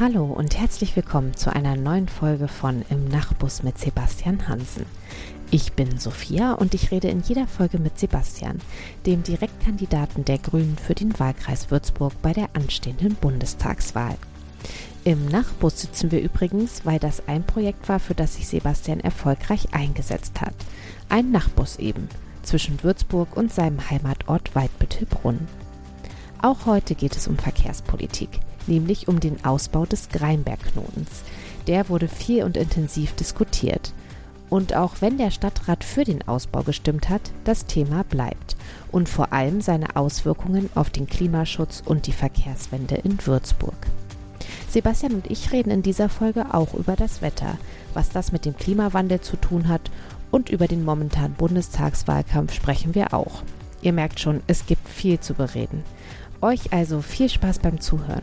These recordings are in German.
Hallo und herzlich willkommen zu einer neuen Folge von Im Nachtbus mit Sebastian Hansen. Ich bin Sophia und ich rede in jeder Folge mit Sebastian, dem Direktkandidaten der Grünen für den Wahlkreis Würzburg bei der anstehenden Bundestagswahl. Im Nachtbus sitzen wir übrigens, weil das ein Projekt war, für das sich Sebastian erfolgreich eingesetzt hat. Ein Nachtbus eben, zwischen Würzburg und seinem Heimatort Waldbüttelbrunn. Auch heute geht es um Verkehrspolitik nämlich um den Ausbau des Greinbergknotens. Der wurde viel und intensiv diskutiert. Und auch wenn der Stadtrat für den Ausbau gestimmt hat, das Thema bleibt und vor allem seine Auswirkungen auf den Klimaschutz und die Verkehrswende in Würzburg. Sebastian und ich reden in dieser Folge auch über das Wetter, was das mit dem Klimawandel zu tun hat und über den momentanen Bundestagswahlkampf sprechen wir auch. Ihr merkt schon, es gibt viel zu bereden. Euch also viel Spaß beim Zuhören.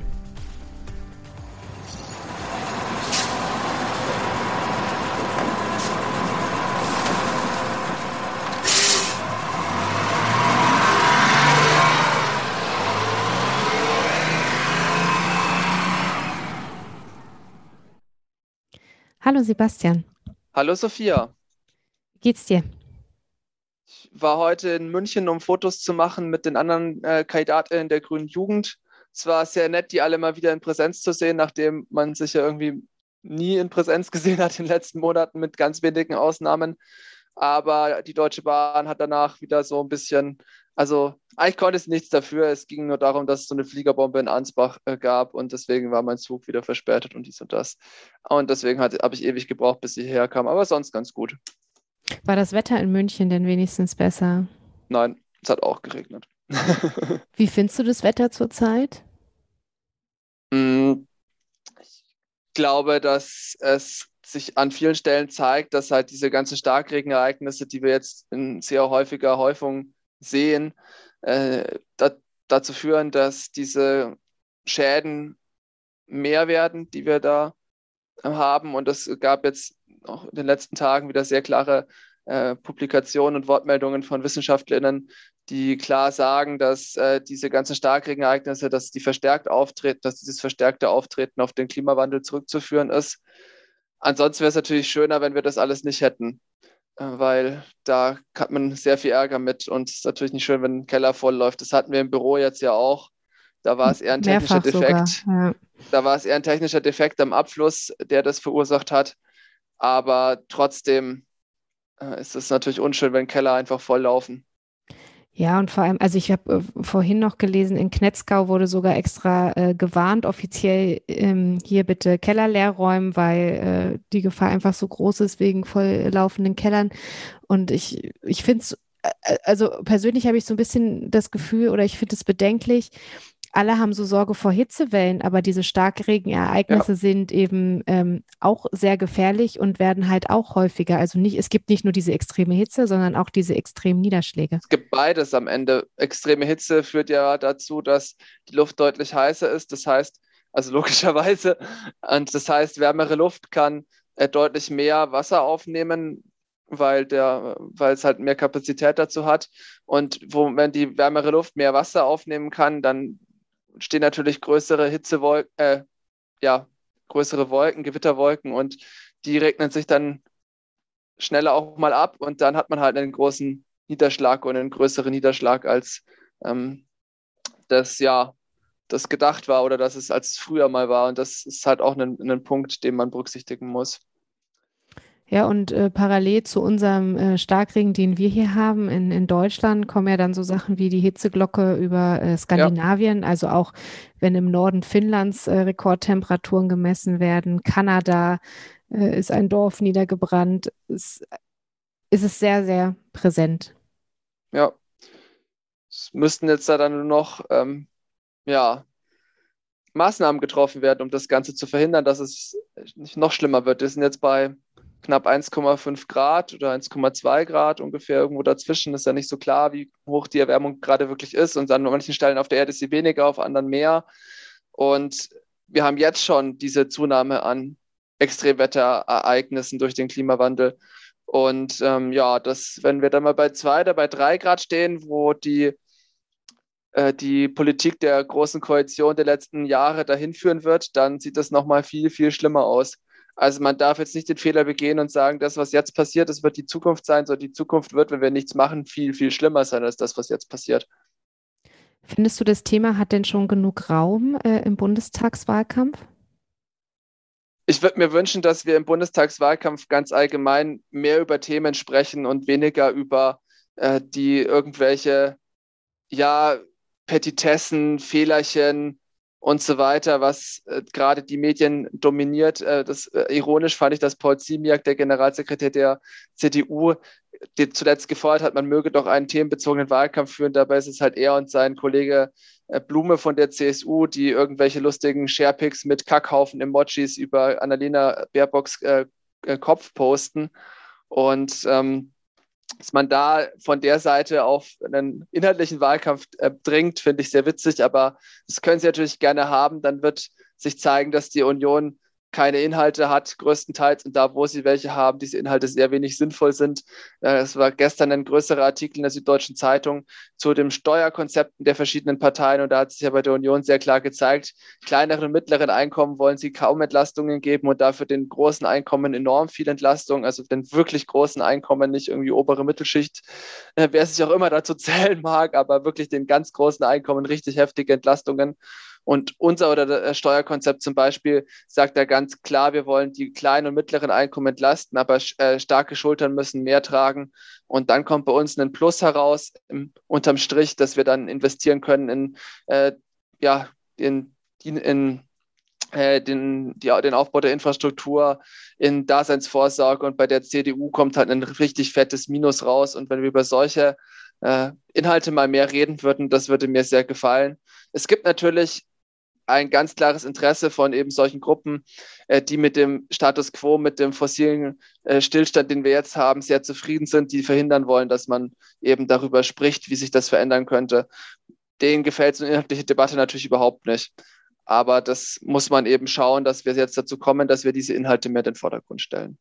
Hallo Sebastian. Hallo Sophia. Wie geht's dir? Ich war heute in München, um Fotos zu machen mit den anderen äh, Kandidatinnen der Grünen Jugend. Es war sehr nett, die alle mal wieder in Präsenz zu sehen, nachdem man sich ja irgendwie nie in Präsenz gesehen hat in den letzten Monaten mit ganz wenigen Ausnahmen. Aber die Deutsche Bahn hat danach wieder so ein bisschen also eigentlich konnte es nichts dafür. Es ging nur darum, dass es so eine Fliegerbombe in Ansbach äh, gab und deswegen war mein Zug wieder verspätet und dies und das. Und deswegen habe ich ewig gebraucht, bis sie hierher kam. Aber sonst ganz gut. War das Wetter in München denn wenigstens besser? Nein, es hat auch geregnet. Wie findest du das Wetter zurzeit? Mm, ich glaube, dass es sich an vielen Stellen zeigt, dass halt diese ganzen Starkregenereignisse, die wir jetzt in sehr häufiger Häufung sehen, äh, da, dazu führen, dass diese Schäden mehr werden, die wir da äh, haben. Und es gab jetzt auch in den letzten Tagen wieder sehr klare äh, Publikationen und Wortmeldungen von Wissenschaftlerinnen, die klar sagen, dass äh, diese ganzen Starkregenereignisse, dass die verstärkt auftreten, dass dieses verstärkte Auftreten auf den Klimawandel zurückzuführen ist. Ansonsten wäre es natürlich schöner, wenn wir das alles nicht hätten. Weil da hat man sehr viel Ärger mit und es ist natürlich nicht schön, wenn ein Keller voll läuft. Das hatten wir im Büro jetzt ja auch. Da war es eher ein technischer Mehrfach Defekt. ja. Da war es eher ein technischer Defekt am Abfluss, der das verursacht hat. Aber trotzdem äh, ist es natürlich unschön, wenn Keller einfach voll laufen. Ja, und vor allem, also ich habe äh, vorhin noch gelesen, in Knetzgau wurde sogar extra äh, gewarnt, offiziell ähm, hier bitte Keller leer räumen, weil äh, die Gefahr einfach so groß ist wegen voll laufenden Kellern. Und ich, ich finde es, äh, also persönlich habe ich so ein bisschen das Gefühl oder ich finde es bedenklich, alle haben so Sorge vor Hitzewellen, aber diese Starkregenereignisse ja. sind eben ähm, auch sehr gefährlich und werden halt auch häufiger. Also nicht, es gibt nicht nur diese extreme Hitze, sondern auch diese extremen Niederschläge. Es gibt beides am Ende. Extreme Hitze führt ja dazu, dass die Luft deutlich heißer ist. Das heißt, also logischerweise, und das heißt, wärmere Luft kann äh, deutlich mehr Wasser aufnehmen, weil der, weil es halt mehr Kapazität dazu hat. Und wo, wenn die wärmere Luft mehr Wasser aufnehmen kann, dann stehen natürlich größere Hitzewolken, äh, ja, größere Wolken, Gewitterwolken und die regnen sich dann schneller auch mal ab und dann hat man halt einen großen Niederschlag und einen größeren Niederschlag als ähm, das ja das gedacht war oder dass es als früher mal war und das ist halt auch ein, ein Punkt, den man berücksichtigen muss. Ja, und äh, parallel zu unserem äh, Starkregen, den wir hier haben in, in Deutschland, kommen ja dann so Sachen wie die Hitzeglocke über äh, Skandinavien, ja. also auch wenn im Norden Finnlands äh, Rekordtemperaturen gemessen werden, Kanada äh, ist ein Dorf niedergebrannt, ist, ist es sehr, sehr präsent. Ja, es müssten jetzt da dann nur noch ähm, ja, Maßnahmen getroffen werden, um das Ganze zu verhindern, dass es nicht noch schlimmer wird. Wir sind jetzt bei knapp 1,5 Grad oder 1,2 Grad ungefähr irgendwo dazwischen. Ist ja nicht so klar, wie hoch die Erwärmung gerade wirklich ist. Und an manchen Stellen auf der Erde ist sie weniger, auf anderen mehr. Und wir haben jetzt schon diese Zunahme an Extremwetterereignissen durch den Klimawandel. Und ähm, ja, das, wenn wir dann mal bei zwei oder bei drei Grad stehen, wo die äh, die Politik der großen Koalition der letzten Jahre dahin führen wird, dann sieht das nochmal viel, viel schlimmer aus. Also man darf jetzt nicht den Fehler begehen und sagen, das, was jetzt passiert, das wird die Zukunft sein, sondern die Zukunft wird, wenn wir nichts machen, viel, viel schlimmer sein als das, was jetzt passiert. Findest du, das Thema hat denn schon genug Raum äh, im Bundestagswahlkampf? Ich würde mir wünschen, dass wir im Bundestagswahlkampf ganz allgemein mehr über Themen sprechen und weniger über äh, die irgendwelche, ja, Petitessen, Fehlerchen und so weiter, was äh, gerade die Medien dominiert. Äh, das äh, ironisch fand ich, dass Paul Ziemiak, der Generalsekretär der CDU, die zuletzt gefordert hat, man möge doch einen themenbezogenen Wahlkampf führen. Dabei ist es halt er und sein Kollege äh, Blume von der CSU, die irgendwelche lustigen Sharepics mit Kackhaufen-Emojis über Annalena Baerbocks äh, äh, Kopf posten. Und ähm, dass man da von der Seite auf einen inhaltlichen Wahlkampf äh, dringt, finde ich sehr witzig, aber das können sie natürlich gerne haben. Dann wird sich zeigen, dass die Union keine Inhalte hat, größtenteils, und da, wo sie welche haben, diese Inhalte sehr wenig sinnvoll sind. Äh, es war gestern ein größerer Artikel in der Süddeutschen Zeitung zu den Steuerkonzepten der verschiedenen Parteien, und da hat sich ja bei der Union sehr klar gezeigt, kleineren und mittleren Einkommen wollen sie kaum Entlastungen geben und dafür den großen Einkommen enorm viel Entlastung, also den wirklich großen Einkommen, nicht irgendwie obere Mittelschicht, äh, wer sich auch immer dazu zählen mag, aber wirklich den ganz großen Einkommen richtig heftige Entlastungen. Und unser oder das Steuerkonzept zum Beispiel sagt da ganz klar, wir wollen die kleinen und mittleren Einkommen entlasten, aber äh, starke Schultern müssen mehr tragen. Und dann kommt bei uns ein Plus heraus, im, unterm Strich, dass wir dann investieren können in, äh, ja, in, in, in äh, den, die, den Aufbau der Infrastruktur, in Daseinsvorsorge. Und bei der CDU kommt halt ein richtig fettes Minus raus. Und wenn wir über solche äh, Inhalte mal mehr reden würden, das würde mir sehr gefallen. Es gibt natürlich ein ganz klares Interesse von eben solchen Gruppen, äh, die mit dem Status quo, mit dem fossilen äh, Stillstand, den wir jetzt haben, sehr zufrieden sind, die verhindern wollen, dass man eben darüber spricht, wie sich das verändern könnte. Denen gefällt so eine inhaltliche Debatte natürlich überhaupt nicht. Aber das muss man eben schauen, dass wir jetzt dazu kommen, dass wir diese Inhalte mehr in den Vordergrund stellen.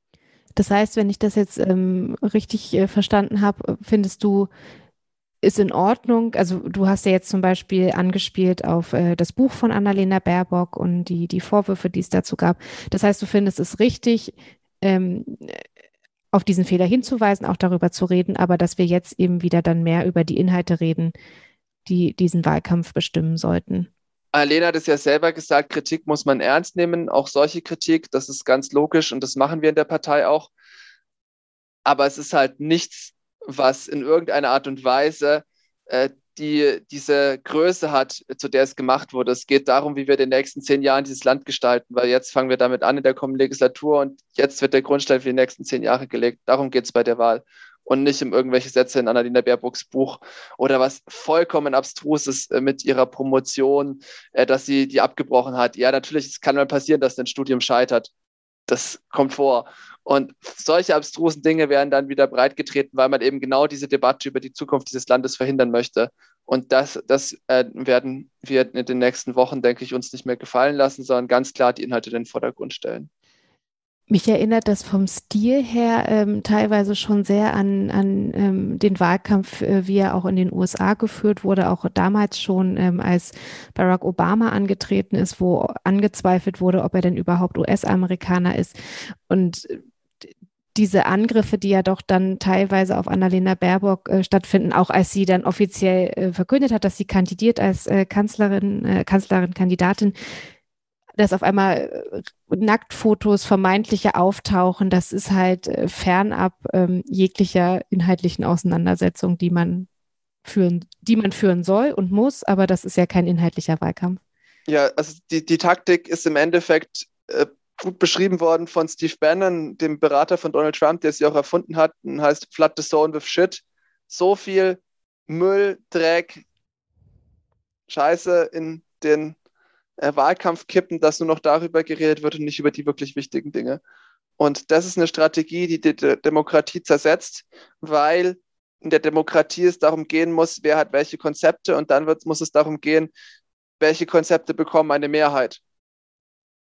Das heißt, wenn ich das jetzt ähm, richtig äh, verstanden habe, findest du, ist in Ordnung. Also du hast ja jetzt zum Beispiel angespielt auf äh, das Buch von Annalena Baerbock und die, die Vorwürfe, die es dazu gab. Das heißt, du findest es richtig, ähm, auf diesen Fehler hinzuweisen, auch darüber zu reden, aber dass wir jetzt eben wieder dann mehr über die Inhalte reden, die diesen Wahlkampf bestimmen sollten. Annalena hat es ja selber gesagt, Kritik muss man ernst nehmen, auch solche Kritik, das ist ganz logisch und das machen wir in der Partei auch. Aber es ist halt nichts was in irgendeiner Art und Weise äh, die diese Größe hat, zu der es gemacht wurde. Es geht darum, wie wir in den nächsten zehn Jahren dieses Land gestalten, weil jetzt fangen wir damit an in der kommenden Legislatur und jetzt wird der Grundstein für die nächsten zehn Jahre gelegt. Darum geht es bei der Wahl und nicht um irgendwelche Sätze in Annalena Baerbocks Buch oder was vollkommen abstruses äh, mit ihrer Promotion, äh, dass sie die abgebrochen hat. Ja, natürlich, es kann mal passieren, dass ein Studium scheitert. Das kommt vor. Und solche abstrusen Dinge werden dann wieder breitgetreten, weil man eben genau diese Debatte über die Zukunft dieses Landes verhindern möchte. Und das, das äh, werden wir in den nächsten Wochen, denke ich, uns nicht mehr gefallen lassen, sondern ganz klar die Inhalte in den Vordergrund stellen. Mich erinnert das vom Stil her ähm, teilweise schon sehr an, an ähm, den Wahlkampf, äh, wie er auch in den USA geführt wurde, auch damals schon, ähm, als Barack Obama angetreten ist, wo angezweifelt wurde, ob er denn überhaupt US-Amerikaner ist. Und diese Angriffe, die ja doch dann teilweise auf Annalena Baerbock äh, stattfinden, auch als sie dann offiziell äh, verkündet hat, dass sie kandidiert als äh, Kanzlerin, äh, Kanzlerin, Kandidatin, dass auf einmal äh, Nacktfotos vermeintliche auftauchen, das ist halt äh, fernab ähm, jeglicher inhaltlichen Auseinandersetzung, die man führen, die man führen soll und muss, aber das ist ja kein inhaltlicher Wahlkampf. Ja, also die, die Taktik ist im Endeffekt äh, gut beschrieben worden von Steve Bannon, dem Berater von Donald Trump, der sie auch erfunden hat, und heißt Flood the Zone with Shit. So viel Müll, Dreck, Scheiße in den Wahlkampf kippen, dass nur noch darüber geredet wird und nicht über die wirklich wichtigen Dinge. Und das ist eine Strategie, die die Demokratie zersetzt, weil in der Demokratie es darum gehen muss, wer hat welche Konzepte und dann wird, muss es darum gehen, welche Konzepte bekommen eine Mehrheit.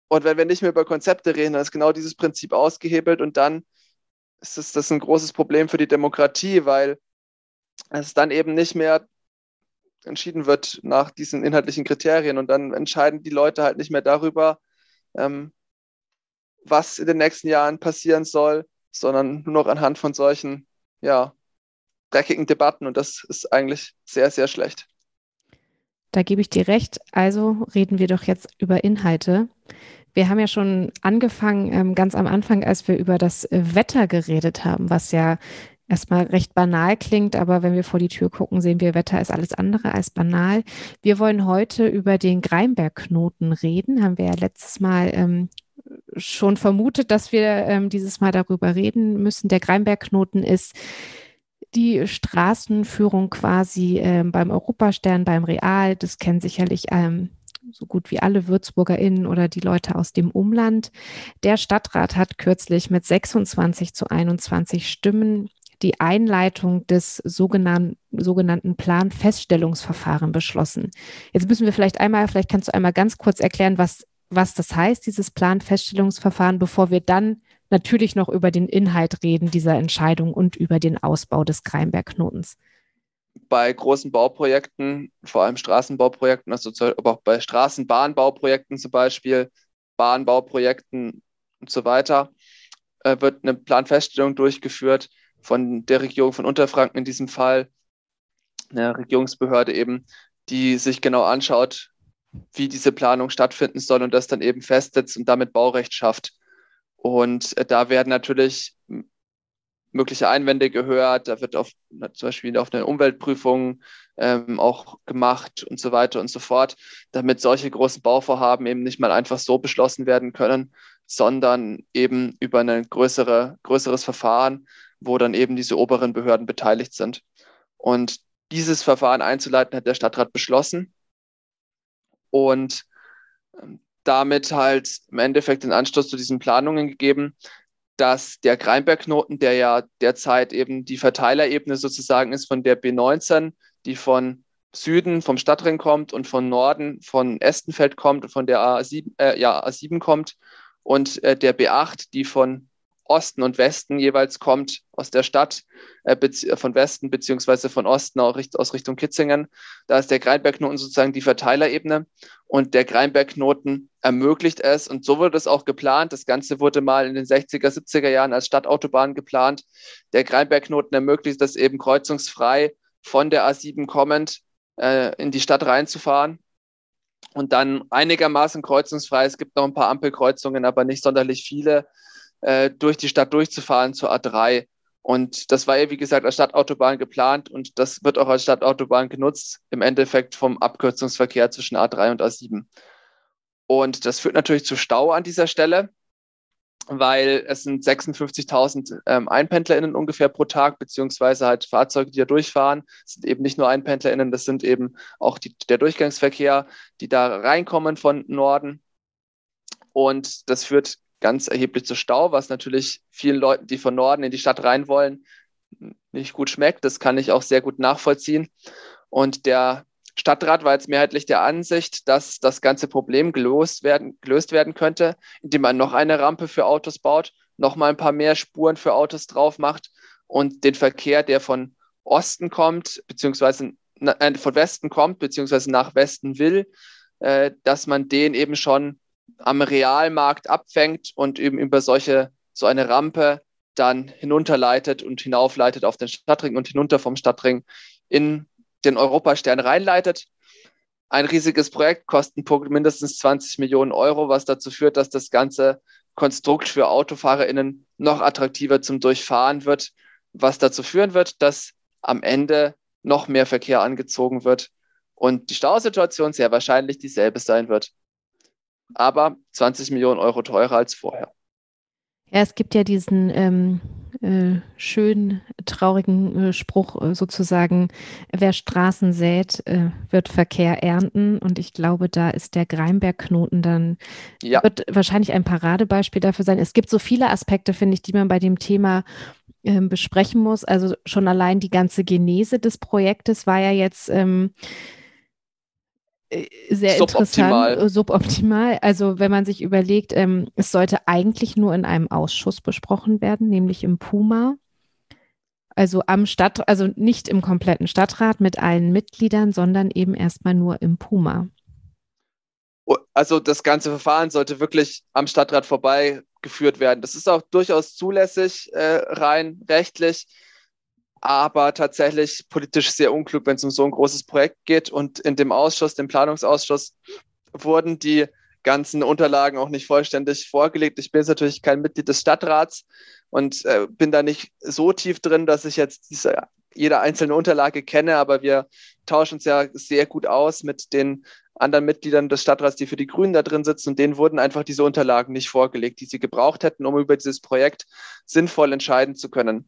Und wenn wir nicht mehr über Konzepte reden, dann ist genau dieses Prinzip ausgehebelt und dann ist das, das ein großes Problem für die Demokratie, weil es dann eben nicht mehr entschieden wird nach diesen inhaltlichen Kriterien. Und dann entscheiden die Leute halt nicht mehr darüber, ähm, was in den nächsten Jahren passieren soll, sondern nur noch anhand von solchen, ja, dreckigen Debatten. Und das ist eigentlich sehr, sehr schlecht. Da gebe ich dir recht. Also reden wir doch jetzt über Inhalte. Wir haben ja schon angefangen, ähm, ganz am Anfang, als wir über das Wetter geredet haben, was ja erstmal recht banal klingt, aber wenn wir vor die Tür gucken, sehen wir, Wetter ist alles andere als banal. Wir wollen heute über den Greinbergknoten reden. Haben wir ja letztes Mal ähm, schon vermutet, dass wir ähm, dieses Mal darüber reden müssen. Der Greinbergknoten ist die Straßenführung quasi ähm, beim Europastern, beim Real. Das kennen sicherlich ähm, so gut wie alle WürzburgerInnen oder die Leute aus dem Umland. Der Stadtrat hat kürzlich mit 26 zu 21 Stimmen die Einleitung des sogenannten, sogenannten Planfeststellungsverfahren beschlossen. Jetzt müssen wir vielleicht einmal, vielleicht kannst du einmal ganz kurz erklären, was, was das heißt, dieses Planfeststellungsverfahren, bevor wir dann natürlich noch über den Inhalt reden dieser Entscheidung und über den Ausbau des Kreinbergknotens. Bei großen Bauprojekten, vor allem Straßenbauprojekten, also aber auch bei Straßenbahnbauprojekten zum Beispiel, Bahnbauprojekten und so weiter, äh, wird eine Planfeststellung durchgeführt von der Regierung von Unterfranken in diesem Fall, eine Regierungsbehörde eben, die sich genau anschaut, wie diese Planung stattfinden soll und das dann eben festsetzt und damit Baurecht schafft. Und äh, da werden natürlich mögliche Einwände gehört, da wird auf, zum Beispiel auf eine Umweltprüfung ähm, auch gemacht und so weiter und so fort, damit solche großen Bauvorhaben eben nicht mal einfach so beschlossen werden können, sondern eben über ein größere, größeres Verfahren, wo dann eben diese oberen Behörden beteiligt sind. Und dieses Verfahren einzuleiten hat der Stadtrat beschlossen. Und ähm, damit halt im Endeffekt den Anstoß zu diesen Planungen gegeben, dass der Greinbergknoten, der ja derzeit eben die Verteilerebene sozusagen ist von der B19, die von Süden vom Stadtring kommt und von Norden von Estenfeld kommt und von der A7, äh, ja, A7 kommt und äh, der B8, die von Osten und Westen jeweils kommt aus der Stadt, äh, von Westen beziehungsweise von Osten auch aus Richtung Kitzingen. Da ist der Greinbergknoten sozusagen die Verteilerebene und der Greinbergknoten ermöglicht es und so wurde es auch geplant. Das Ganze wurde mal in den 60er, 70er Jahren als Stadtautobahn geplant. Der Greinbergknoten ermöglicht es eben kreuzungsfrei von der A7 kommend äh, in die Stadt reinzufahren und dann einigermaßen kreuzungsfrei. Es gibt noch ein paar Ampelkreuzungen, aber nicht sonderlich viele äh, durch die Stadt durchzufahren zur A3. Und das war ja, wie gesagt, als Stadtautobahn geplant und das wird auch als Stadtautobahn genutzt, im Endeffekt vom Abkürzungsverkehr zwischen A3 und A7. Und das führt natürlich zu Stau an dieser Stelle, weil es sind 56.000 ähm, EinpendlerInnen ungefähr pro Tag, beziehungsweise halt Fahrzeuge, die da durchfahren. Das sind eben nicht nur EinpendlerInnen, das sind eben auch die, der Durchgangsverkehr, die da reinkommen von Norden. Und das führt ganz erheblich zu Stau, was natürlich vielen Leuten, die von Norden in die Stadt rein wollen, nicht gut schmeckt. Das kann ich auch sehr gut nachvollziehen. Und der Stadtrat war jetzt mehrheitlich der Ansicht, dass das ganze Problem gelöst werden, gelöst werden könnte, indem man noch eine Rampe für Autos baut, noch mal ein paar mehr Spuren für Autos drauf macht und den Verkehr, der von Osten kommt, beziehungsweise äh, von Westen kommt, beziehungsweise nach Westen will, äh, dass man den eben schon am Realmarkt abfängt und eben über solche, so eine Rampe dann hinunterleitet und hinaufleitet auf den Stadtring und hinunter vom Stadtring in den Europastern reinleitet. Ein riesiges Projekt, Kostenpunkt mindestens 20 Millionen Euro, was dazu führt, dass das ganze Konstrukt für AutofahrerInnen noch attraktiver zum Durchfahren wird, was dazu führen wird, dass am Ende noch mehr Verkehr angezogen wird und die Stausituation sehr wahrscheinlich dieselbe sein wird aber 20 Millionen Euro teurer als vorher. Ja, es gibt ja diesen ähm, äh, schönen, traurigen äh, Spruch äh, sozusagen, wer Straßen sät, äh, wird Verkehr ernten. Und ich glaube, da ist der Greinbergknoten dann, ja. wird wahrscheinlich ein Paradebeispiel dafür sein. Es gibt so viele Aspekte, finde ich, die man bei dem Thema ähm, besprechen muss. Also schon allein die ganze Genese des Projektes war ja jetzt ähm, äh, sehr suboptimal. interessant, äh, suboptimal. Also wenn man sich überlegt, ähm, es sollte eigentlich nur in einem Ausschuss besprochen werden, nämlich im Puma. also am Stadt, also nicht im kompletten Stadtrat mit allen Mitgliedern, sondern eben erstmal nur im Puma. Oh, also das ganze Verfahren sollte wirklich am Stadtrat vorbeigeführt werden. Das ist auch durchaus zulässig, äh, rein rechtlich, aber tatsächlich politisch sehr unklug, wenn es um so ein großes Projekt geht. Und in dem Ausschuss, dem Planungsausschuss, wurden die ganzen Unterlagen auch nicht vollständig vorgelegt. Ich bin jetzt natürlich kein Mitglied des Stadtrats und äh, bin da nicht so tief drin, dass ich jetzt diese, jede einzelne Unterlage kenne, aber wir tauschen uns ja sehr gut aus mit den anderen Mitgliedern des Stadtrats, die für die Grünen da drin sitzen und denen wurden einfach diese Unterlagen nicht vorgelegt, die sie gebraucht hätten, um über dieses Projekt sinnvoll entscheiden zu können.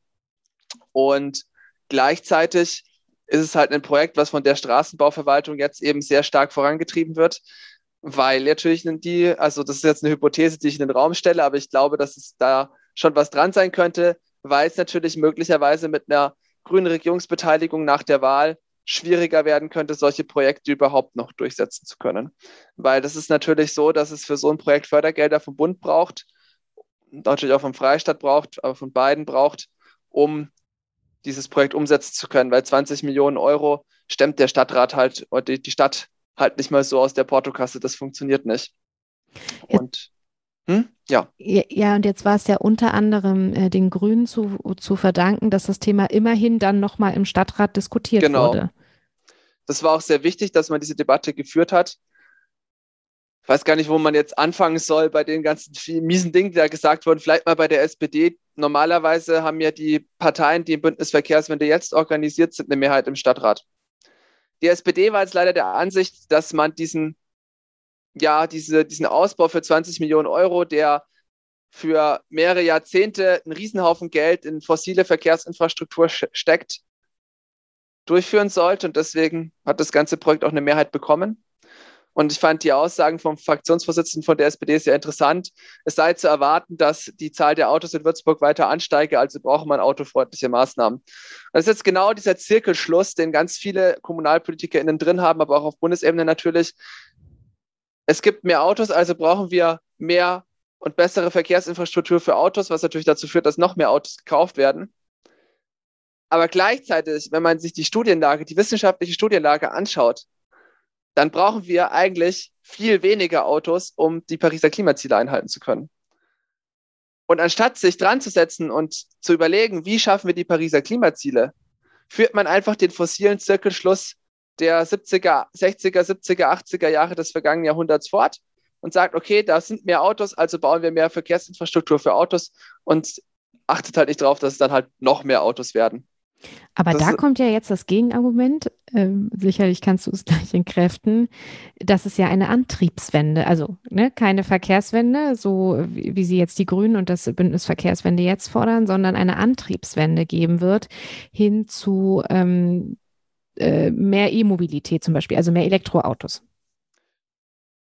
Und gleichzeitig ist es halt ein Projekt, was von der Straßenbauverwaltung jetzt eben sehr stark vorangetrieben wird weil natürlich die, also das ist jetzt eine Hypothese, die ich in den Raum stelle, aber ich glaube, dass es da schon was dran sein könnte, weil es natürlich möglicherweise mit einer grünen Regierungsbeteiligung nach der Wahl schwieriger werden könnte, solche Projekte überhaupt noch durchsetzen zu können. Weil das ist natürlich so, dass es für so ein Projekt Fördergelder vom Bund braucht, natürlich auch vom Freistaat braucht, aber von beiden braucht, um dieses Projekt umsetzen zu können, weil 20 Millionen Euro stemmt der Stadtrat halt, die, die Stadt halt nicht mal so aus der Portokasse. Das funktioniert nicht. Und hm? ja. Ja, und jetzt war es ja unter anderem äh, den Grünen zu, zu verdanken, dass das Thema immerhin dann nochmal im Stadtrat diskutiert genau. wurde. Das war auch sehr wichtig, dass man diese Debatte geführt hat. Ich weiß gar nicht, wo man jetzt anfangen soll bei den ganzen miesen Dingen, die da gesagt wurden. Vielleicht mal bei der SPD. Normalerweise haben ja die Parteien, die im Bündnis Verkehrswende jetzt organisiert sind, eine Mehrheit im Stadtrat. Die SPD war jetzt leider der Ansicht, dass man diesen, ja, diese, diesen Ausbau für 20 Millionen Euro, der für mehrere Jahrzehnte einen Riesenhaufen Geld in fossile Verkehrsinfrastruktur steckt, durchführen sollte. Und deswegen hat das ganze Projekt auch eine Mehrheit bekommen. Und ich fand die Aussagen vom Fraktionsvorsitzenden von der SPD sehr interessant. Es sei zu erwarten, dass die Zahl der Autos in Würzburg weiter ansteige, also braucht man autofreundliche Maßnahmen. Das ist jetzt genau dieser Zirkelschluss, den ganz viele KommunalpolitikerInnen drin haben, aber auch auf Bundesebene natürlich. Es gibt mehr Autos, also brauchen wir mehr und bessere Verkehrsinfrastruktur für Autos, was natürlich dazu führt, dass noch mehr Autos gekauft werden. Aber gleichzeitig, wenn man sich die Studienlage, die wissenschaftliche Studienlage anschaut, dann brauchen wir eigentlich viel weniger Autos, um die Pariser Klimaziele einhalten zu können. Und anstatt sich dran zu setzen und zu überlegen, wie schaffen wir die Pariser Klimaziele, führt man einfach den fossilen Zirkelschluss der 70er, 60er, 70er, 80er Jahre des vergangenen Jahrhunderts fort und sagt, okay, da sind mehr Autos, also bauen wir mehr Verkehrsinfrastruktur für Autos und achtet halt nicht darauf, dass es dann halt noch mehr Autos werden. Aber das da kommt ja jetzt das Gegenargument, ähm, sicherlich kannst du es gleich entkräften, das ist ja eine Antriebswende, also ne, keine Verkehrswende, so wie, wie sie jetzt die Grünen und das Bündnis Verkehrswende jetzt fordern, sondern eine Antriebswende geben wird hin zu ähm, äh, mehr E-Mobilität zum Beispiel, also mehr Elektroautos.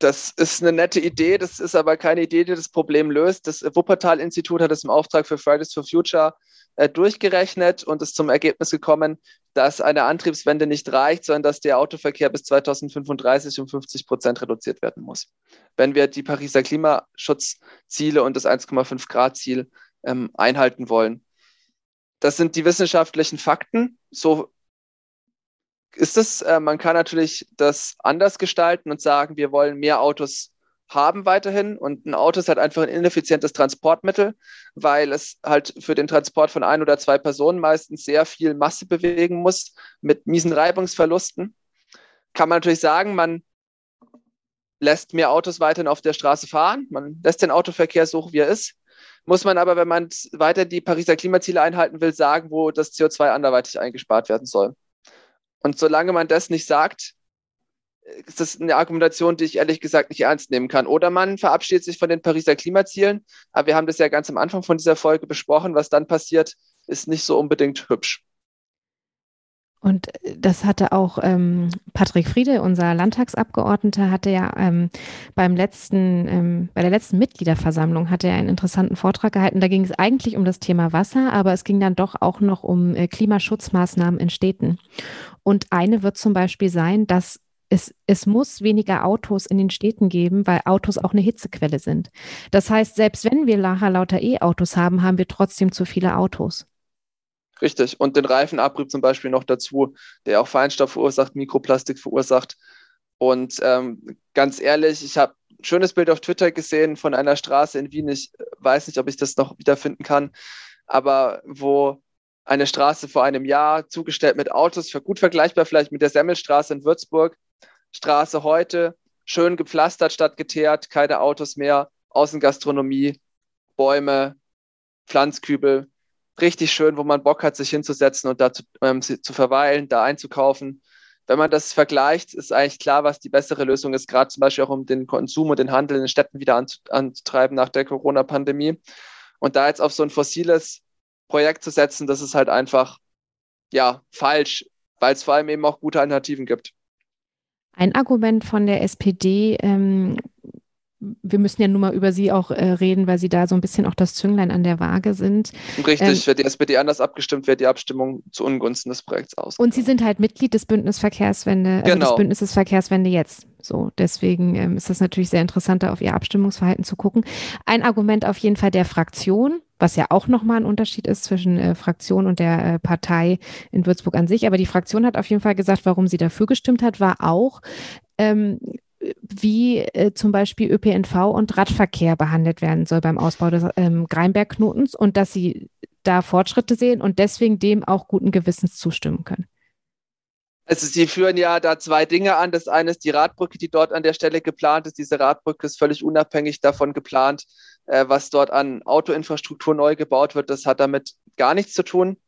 Das ist eine nette Idee, das ist aber keine Idee, die das Problem löst. Das Wuppertal-Institut hat es im Auftrag für Fridays for Future äh, durchgerechnet und ist zum Ergebnis gekommen, dass eine Antriebswende nicht reicht, sondern dass der Autoverkehr bis 2035 um 50 Prozent reduziert werden muss. Wenn wir die Pariser Klimaschutzziele und das 1,5 Grad Ziel ähm, einhalten wollen. Das sind die wissenschaftlichen Fakten. So ist es. Äh, man kann natürlich das anders gestalten und sagen, wir wollen mehr Autos haben weiterhin. Und ein Auto ist halt einfach ein ineffizientes Transportmittel, weil es halt für den Transport von ein oder zwei Personen meistens sehr viel Masse bewegen muss mit miesen Reibungsverlusten. Kann man natürlich sagen, man lässt mehr Autos weiterhin auf der Straße fahren, man lässt den Autoverkehr so, wie er ist. Muss man aber, wenn man weiter die Pariser Klimaziele einhalten will, sagen, wo das CO2 anderweitig eingespart werden soll. Und solange man das nicht sagt, ist das eine Argumentation, die ich ehrlich gesagt nicht ernst nehmen kann. Oder man verabschiedet sich von den Pariser Klimazielen, aber wir haben das ja ganz am Anfang von dieser Folge besprochen. Was dann passiert, ist nicht so unbedingt hübsch. Und das hatte auch ähm, Patrick Friede, unser Landtagsabgeordneter, hatte ja ähm, beim letzten, ähm, bei der letzten Mitgliederversammlung hatte er einen interessanten Vortrag gehalten. Da ging es eigentlich um das Thema Wasser, aber es ging dann doch auch noch um äh, Klimaschutzmaßnahmen in Städten. Und eine wird zum Beispiel sein, dass es, es muss weniger Autos in den Städten geben, weil Autos auch eine Hitzequelle sind. Das heißt, selbst wenn wir nachher lauter E-Autos haben, haben wir trotzdem zu viele Autos. Richtig. Und den Reifenabrieb zum Beispiel noch dazu, der auch Feinstaub verursacht, Mikroplastik verursacht. Und ähm, ganz ehrlich, ich habe ein schönes Bild auf Twitter gesehen von einer Straße in Wien. Ich weiß nicht, ob ich das noch wiederfinden kann, aber wo eine Straße vor einem Jahr zugestellt mit Autos, für gut vergleichbar vielleicht mit der Semmelstraße in Würzburg. Straße heute, schön gepflastert statt geteert, keine Autos mehr, Außengastronomie, Bäume, Pflanzkübel, richtig schön, wo man Bock hat, sich hinzusetzen und da zu, ähm, zu verweilen, da einzukaufen. Wenn man das vergleicht, ist eigentlich klar, was die bessere Lösung ist, gerade zum Beispiel auch um den Konsum und den Handel in den Städten wieder anzutreiben nach der Corona-Pandemie. Und da jetzt auf so ein fossiles Projekt zu setzen, das ist halt einfach, ja, falsch, weil es vor allem eben auch gute Alternativen gibt. Ein Argument von der SPD ähm, wir müssen ja nun mal über sie auch äh, reden, weil sie da so ein bisschen auch das Zünglein an der Waage sind. Richtig, ähm, wird die SPD anders abgestimmt, wird die Abstimmung zu Ungunsten des Projekts aus. Und sie sind halt Mitglied des Bündnis Verkehrswende, also genau. des Bündnisses Verkehrswende jetzt. So, deswegen ähm, ist das natürlich sehr interessant, da auf ihr Abstimmungsverhalten zu gucken. Ein Argument auf jeden Fall der Fraktion, was ja auch nochmal ein Unterschied ist zwischen äh, Fraktion und der äh, Partei in Würzburg an sich. Aber die Fraktion hat auf jeden Fall gesagt, warum sie dafür gestimmt hat, war auch, ähm, wie äh, zum Beispiel ÖPNV und Radverkehr behandelt werden soll beim Ausbau des ähm, Greinbergknotens und dass sie da Fortschritte sehen und deswegen dem auch guten Gewissens zustimmen können. Also Sie führen ja da zwei Dinge an. Das eine ist die Radbrücke, die dort an der Stelle geplant ist. Diese Radbrücke ist völlig unabhängig davon geplant, äh, was dort an Autoinfrastruktur neu gebaut wird. Das hat damit gar nichts zu tun.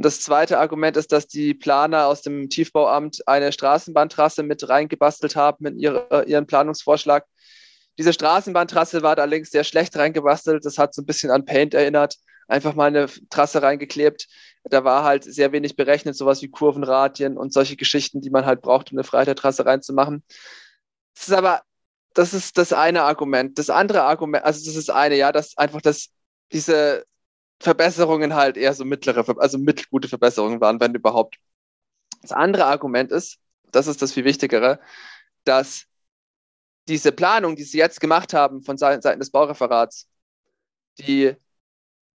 Und das zweite Argument ist, dass die Planer aus dem Tiefbauamt eine Straßenbahntrasse mit reingebastelt haben in ihre, äh, ihren Planungsvorschlag. Diese Straßenbahntrasse war allerdings sehr schlecht reingebastelt. Das hat so ein bisschen an Paint erinnert. Einfach mal eine Trasse reingeklebt. Da war halt sehr wenig berechnet, sowas wie Kurvenradien und solche Geschichten, die man halt braucht, um eine Freiheitstrasse reinzumachen. Das ist aber, das ist das eine Argument. Das andere Argument, also das ist eine, ja, dass einfach das, diese Verbesserungen halt eher so mittlere, also mittelgute Verbesserungen waren, wenn überhaupt. Das andere Argument ist, das ist das viel Wichtigere, dass diese Planung, die sie jetzt gemacht haben von Seiten des Baureferats, die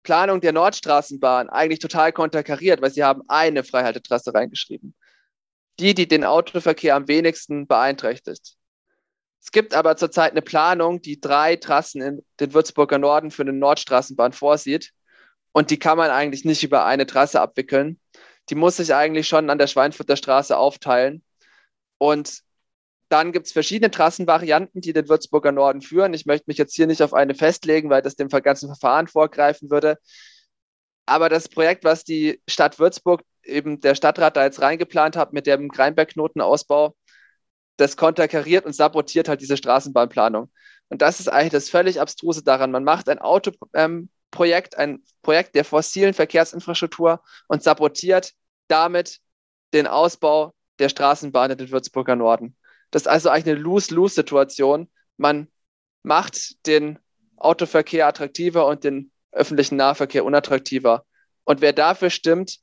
Planung der Nordstraßenbahn eigentlich total konterkariert, weil sie haben eine Freihaltetrasse reingeschrieben. Die, die den Autoverkehr am wenigsten beeinträchtigt. Es gibt aber zurzeit eine Planung, die drei Trassen in den Würzburger Norden für eine Nordstraßenbahn vorsieht. Und die kann man eigentlich nicht über eine Trasse abwickeln. Die muss sich eigentlich schon an der Schweinfurter Straße aufteilen. Und dann gibt es verschiedene Trassenvarianten, die den Würzburger Norden führen. Ich möchte mich jetzt hier nicht auf eine festlegen, weil das dem ganzen Verfahren vorgreifen würde. Aber das Projekt, was die Stadt Würzburg, eben der Stadtrat da jetzt reingeplant hat mit dem Greinbergknotenausbau, das konterkariert und sabotiert halt diese Straßenbahnplanung. Und das ist eigentlich das völlig Abstruse daran. Man macht ein Auto, ähm, Projekt, ein Projekt der fossilen Verkehrsinfrastruktur und sabotiert damit den Ausbau der Straßenbahn in den Würzburger Norden. Das ist also eigentlich eine Lose-Lose-Situation. Man macht den Autoverkehr attraktiver und den öffentlichen Nahverkehr unattraktiver. Und wer dafür stimmt,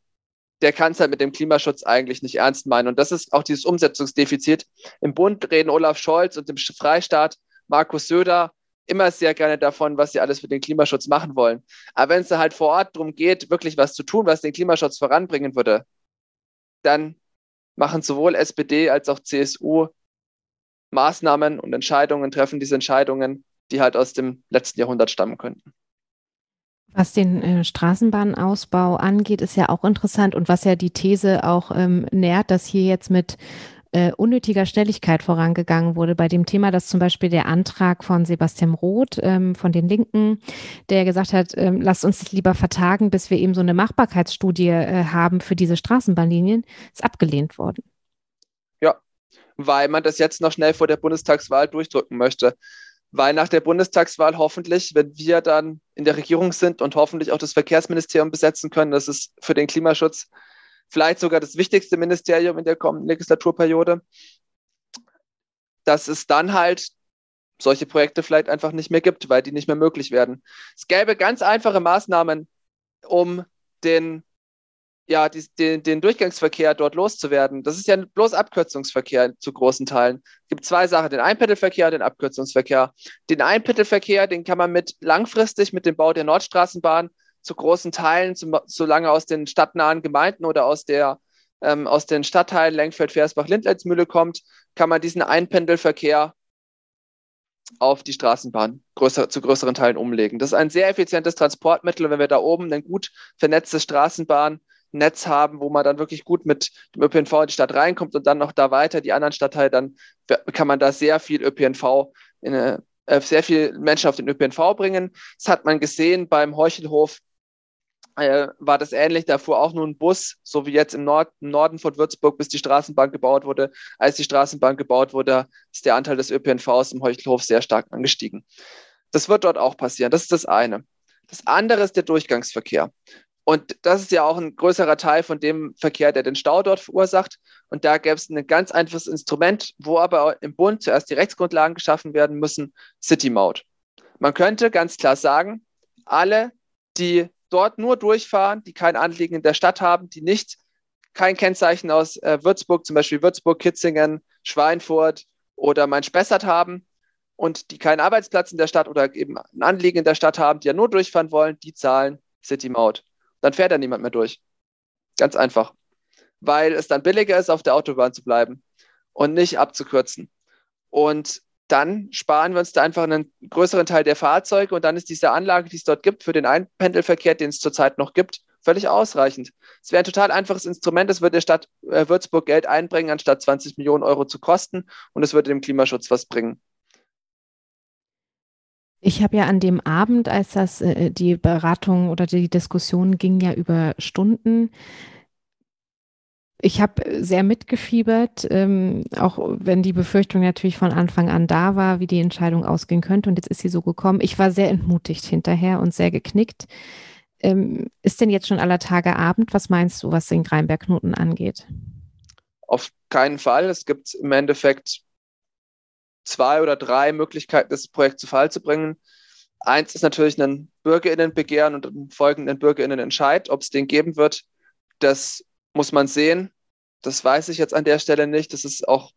der kann es halt mit dem Klimaschutz eigentlich nicht ernst meinen. Und das ist auch dieses Umsetzungsdefizit. Im Bund reden Olaf Scholz und im Freistaat Markus Söder immer sehr gerne davon, was sie alles für den Klimaschutz machen wollen. Aber wenn es halt vor Ort darum geht, wirklich was zu tun, was den Klimaschutz voranbringen würde, dann machen sowohl SPD als auch CSU Maßnahmen und Entscheidungen, treffen diese Entscheidungen, die halt aus dem letzten Jahrhundert stammen könnten. Was den äh, Straßenbahnausbau angeht, ist ja auch interessant und was ja die These auch ähm, nährt, dass hier jetzt mit äh, unnötiger Schnelligkeit vorangegangen wurde bei dem Thema, dass zum Beispiel der Antrag von Sebastian Roth ähm, von den Linken, der gesagt hat, ähm, lasst uns das lieber vertagen, bis wir eben so eine Machbarkeitsstudie äh, haben für diese Straßenbahnlinien, ist abgelehnt worden. Ja, weil man das jetzt noch schnell vor der Bundestagswahl durchdrücken möchte. Weil nach der Bundestagswahl hoffentlich, wenn wir dann in der Regierung sind und hoffentlich auch das Verkehrsministerium besetzen können, das ist für den Klimaschutz vielleicht sogar das wichtigste Ministerium in der kommenden Legislaturperiode, dass es dann halt solche Projekte vielleicht einfach nicht mehr gibt, weil die nicht mehr möglich werden. Es gäbe ganz einfache Maßnahmen, um den, ja, die, den, den Durchgangsverkehr dort loszuwerden. Das ist ja bloß Abkürzungsverkehr zu großen Teilen. Es gibt zwei Sachen, den Einpedalverkehr und den Abkürzungsverkehr. Den Einpedalverkehr, den kann man mit langfristig mit dem Bau der Nordstraßenbahn zu großen Teilen, zum, solange aus den stadtnahen Gemeinden oder aus, der, ähm, aus den Stadtteilen Lenkfeld, Versbach, Lindleitsmühle kommt, kann man diesen Einpendelverkehr auf die Straßenbahn größer, zu größeren Teilen umlegen. Das ist ein sehr effizientes Transportmittel. Wenn wir da oben ein gut vernetztes Straßenbahnnetz haben, wo man dann wirklich gut mit dem ÖPNV in die Stadt reinkommt und dann noch da weiter die anderen Stadtteile, dann kann man da sehr viel ÖPNV in eine, äh, sehr viel Menschen auf den ÖPNV bringen. Das hat man gesehen beim Heuchelhof äh, war das ähnlich. Da fuhr auch nur ein Bus, so wie jetzt im, Nord im Norden von Würzburg, bis die Straßenbahn gebaut wurde. Als die Straßenbahn gebaut wurde, ist der Anteil des ÖPNVs im Heuchelhof sehr stark angestiegen. Das wird dort auch passieren. Das ist das eine. Das andere ist der Durchgangsverkehr. Und das ist ja auch ein größerer Teil von dem Verkehr, der den Stau dort verursacht. Und da gäbe es ein ganz einfaches Instrument, wo aber im Bund zuerst die Rechtsgrundlagen geschaffen werden müssen, City Maut. Man könnte ganz klar sagen, alle, die dort nur durchfahren, die kein Anliegen in der Stadt haben, die nicht kein Kennzeichen aus äh, Würzburg, zum Beispiel Würzburg, Kitzingen, Schweinfurt oder Main-Spessart haben und die keinen Arbeitsplatz in der Stadt oder eben ein Anliegen in der Stadt haben, die ja nur durchfahren wollen, die zahlen City-Maut. Dann fährt da niemand mehr durch. Ganz einfach. Weil es dann billiger ist, auf der Autobahn zu bleiben und nicht abzukürzen. Und dann sparen wir uns da einfach einen größeren Teil der Fahrzeuge und dann ist diese Anlage, die es dort gibt, für den Einpendelverkehr, den es zurzeit noch gibt, völlig ausreichend. Es wäre ein total einfaches Instrument, es würde der Stadt äh, Würzburg Geld einbringen, anstatt 20 Millionen Euro zu kosten und es würde dem Klimaschutz was bringen. Ich habe ja an dem Abend, als das äh, die Beratung oder die Diskussion ging ja über Stunden, ich habe sehr mitgefiebert, ähm, auch wenn die Befürchtung natürlich von Anfang an da war, wie die Entscheidung ausgehen könnte. Und jetzt ist sie so gekommen. Ich war sehr entmutigt hinterher und sehr geknickt. Ähm, ist denn jetzt schon aller Tage Abend? Was meinst du, was den Greinbergknoten angeht? Auf keinen Fall. Es gibt im Endeffekt zwei oder drei Möglichkeiten, das Projekt zu Fall zu bringen. Eins ist natürlich ein Bürgerinnenbegehren und einen folgenden Bürgerinnenentscheid. Ob es den geben wird, das muss man sehen. Das weiß ich jetzt an der Stelle nicht. Das ist auch,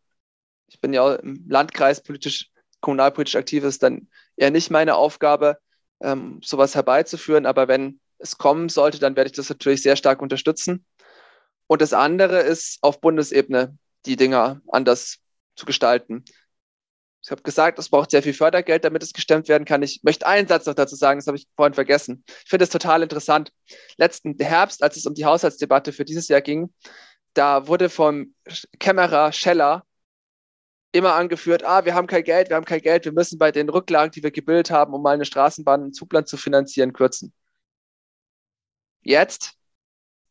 ich bin ja auch im Landkreis politisch, kommunalpolitisch aktiv, ist dann eher nicht meine Aufgabe, ähm, sowas herbeizuführen. Aber wenn es kommen sollte, dann werde ich das natürlich sehr stark unterstützen. Und das andere ist auf Bundesebene die Dinge anders zu gestalten. Ich habe gesagt, es braucht sehr viel Fördergeld, damit es gestemmt werden kann. Ich möchte einen Satz noch dazu sagen, das habe ich vorhin vergessen. Ich finde es total interessant. Letzten Herbst, als es um die Haushaltsdebatte für dieses Jahr ging, da wurde vom Kämmerer Scheller immer angeführt, ah, wir haben kein Geld, wir haben kein Geld, wir müssen bei den Rücklagen, die wir gebildet haben, um mal eine Straßenbahn in Zugland zu finanzieren, kürzen. Jetzt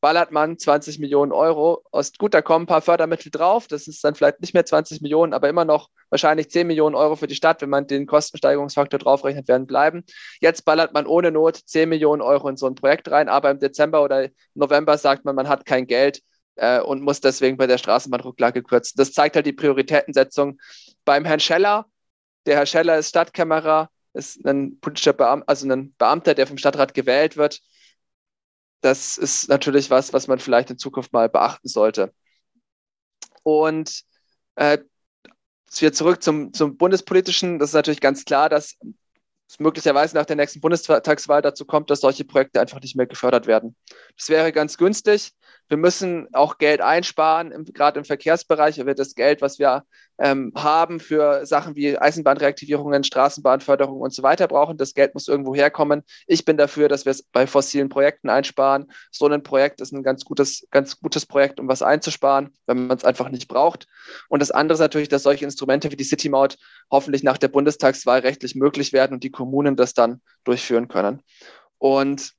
ballert man 20 Millionen Euro. Aus, gut, da kommen ein paar Fördermittel drauf. Das ist dann vielleicht nicht mehr 20 Millionen, aber immer noch wahrscheinlich 10 Millionen Euro für die Stadt, wenn man den Kostensteigerungsfaktor draufrechnet, werden bleiben. Jetzt ballert man ohne Not 10 Millionen Euro in so ein Projekt rein, aber im Dezember oder November sagt man, man hat kein Geld äh, und muss deswegen bei der Straßenbahnrücklage kürzen. Das zeigt halt die Prioritätensetzung beim Herrn Scheller. Der Herr Scheller ist Stadtkämmerer, ist ein politischer Beamter, also ein Beamter, der vom Stadtrat gewählt wird das ist natürlich was, was man vielleicht in Zukunft mal beachten sollte. Und äh, wir zurück zum, zum Bundespolitischen. Das ist natürlich ganz klar, dass es möglicherweise nach der nächsten Bundestagswahl dazu kommt, dass solche Projekte einfach nicht mehr gefördert werden. Das wäre ganz günstig. Wir müssen auch Geld einsparen, gerade im Verkehrsbereich, weil wir das Geld, was wir ähm, haben für Sachen wie Eisenbahnreaktivierungen, Straßenbahnförderung und so weiter brauchen. Das Geld muss irgendwo herkommen. Ich bin dafür, dass wir es bei fossilen Projekten einsparen. So ein Projekt ist ein ganz gutes, ganz gutes Projekt, um was einzusparen, wenn man es einfach nicht braucht. Und das andere ist natürlich, dass solche Instrumente wie die City-Maut hoffentlich nach der Bundestagswahl rechtlich möglich werden und die Kommunen das dann durchführen können. Und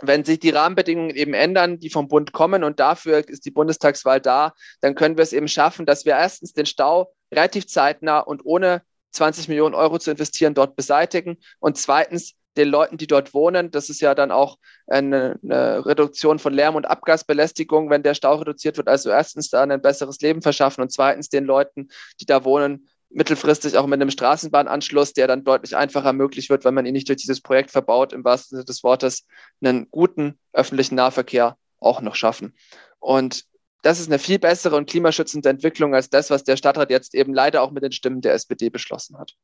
wenn sich die Rahmenbedingungen eben ändern, die vom Bund kommen und dafür ist die Bundestagswahl da, dann können wir es eben schaffen, dass wir erstens den Stau relativ zeitnah und ohne 20 Millionen Euro zu investieren dort beseitigen und zweitens den Leuten, die dort wohnen, das ist ja dann auch eine, eine Reduktion von Lärm- und Abgasbelästigung, wenn der Stau reduziert wird, also erstens da ein besseres Leben verschaffen und zweitens den Leuten, die da wohnen, mittelfristig auch mit einem Straßenbahnanschluss, der dann deutlich einfacher möglich wird, wenn man ihn nicht durch dieses Projekt verbaut, im wahrsten Sinne des Wortes, einen guten öffentlichen Nahverkehr auch noch schaffen. Und das ist eine viel bessere und klimaschützende Entwicklung als das, was der Stadtrat jetzt eben leider auch mit den Stimmen der SPD beschlossen hat.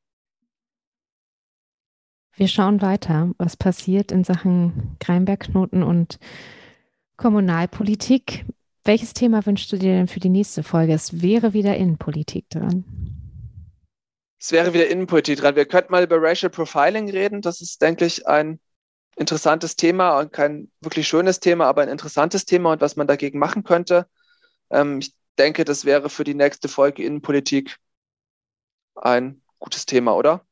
Wir schauen weiter, was passiert in Sachen Kreinbergknoten und Kommunalpolitik. Welches Thema wünschst du dir denn für die nächste Folge? Es wäre wieder Innenpolitik dran. Es wäre wieder Innenpolitik dran. Wir könnten mal über Racial Profiling reden. Das ist, denke ich, ein interessantes Thema und kein wirklich schönes Thema, aber ein interessantes Thema und was man dagegen machen könnte. Ähm, ich denke, das wäre für die nächste Folge Innenpolitik ein gutes Thema, oder?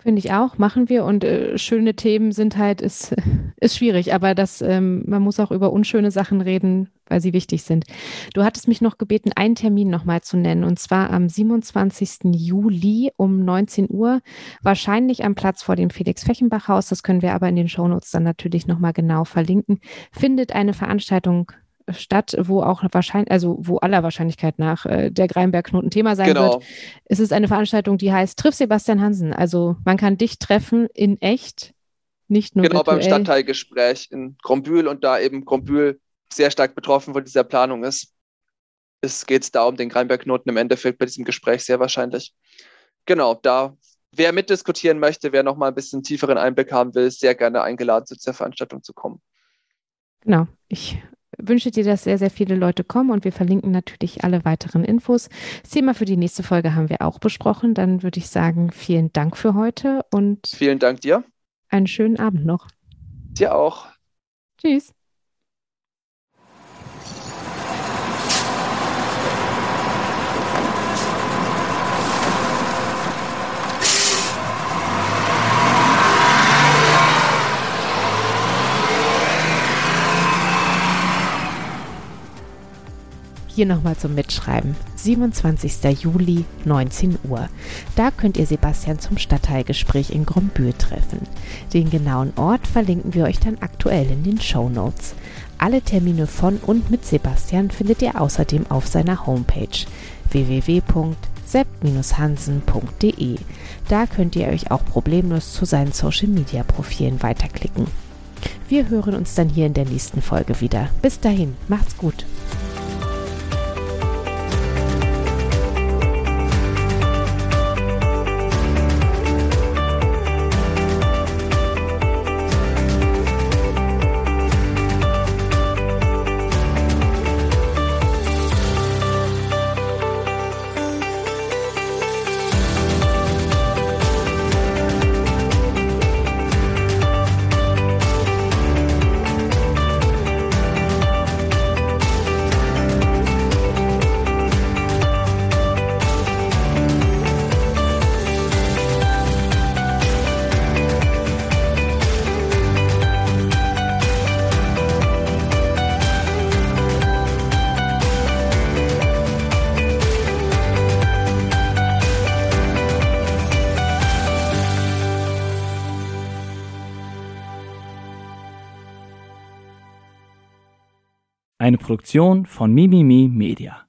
Finde ich auch, machen wir. Und äh, schöne Themen sind halt, ist, ist schwierig, aber das, ähm, man muss auch über unschöne Sachen reden, weil sie wichtig sind. Du hattest mich noch gebeten, einen Termin nochmal zu nennen, und zwar am 27. Juli um 19 Uhr, wahrscheinlich am Platz vor dem Felix-Fechenbach-Haus. Das können wir aber in den Shownotes dann natürlich nochmal genau verlinken. Findet eine Veranstaltung Stadt, wo auch wahrscheinlich, also wo aller Wahrscheinlichkeit nach äh, der Greinberg-Knoten Thema sein genau. wird. Es ist eine Veranstaltung, die heißt Triff Sebastian Hansen. Also man kann dich treffen in echt, nicht nur Genau, virtuell. beim Stadtteilgespräch in Grombühl und da eben Grombühl sehr stark betroffen von dieser Planung ist. Es geht da um den Greinberg-Knoten im Endeffekt bei diesem Gespräch sehr wahrscheinlich. Genau, da wer mitdiskutieren möchte, wer noch mal ein bisschen tieferen Einblick haben will, sehr gerne eingeladen, zu dieser Veranstaltung zu kommen. Genau, ich wünsche dir, dass sehr, sehr viele Leute kommen und wir verlinken natürlich alle weiteren Infos. Das Thema für die nächste Folge haben wir auch besprochen. Dann würde ich sagen, vielen Dank für heute und vielen Dank dir. Einen schönen Abend noch. Dir auch. Tschüss. Hier nochmal zum Mitschreiben. 27. Juli, 19 Uhr. Da könnt ihr Sebastian zum Stadtteilgespräch in Grombühl treffen. Den genauen Ort verlinken wir euch dann aktuell in den Show Notes. Alle Termine von und mit Sebastian findet ihr außerdem auf seiner Homepage www.sepp-hansen.de. Da könnt ihr euch auch problemlos zu seinen Social Media Profilen weiterklicken. Wir hören uns dann hier in der nächsten Folge wieder. Bis dahin, macht's gut. Produktion von Mimimi Media.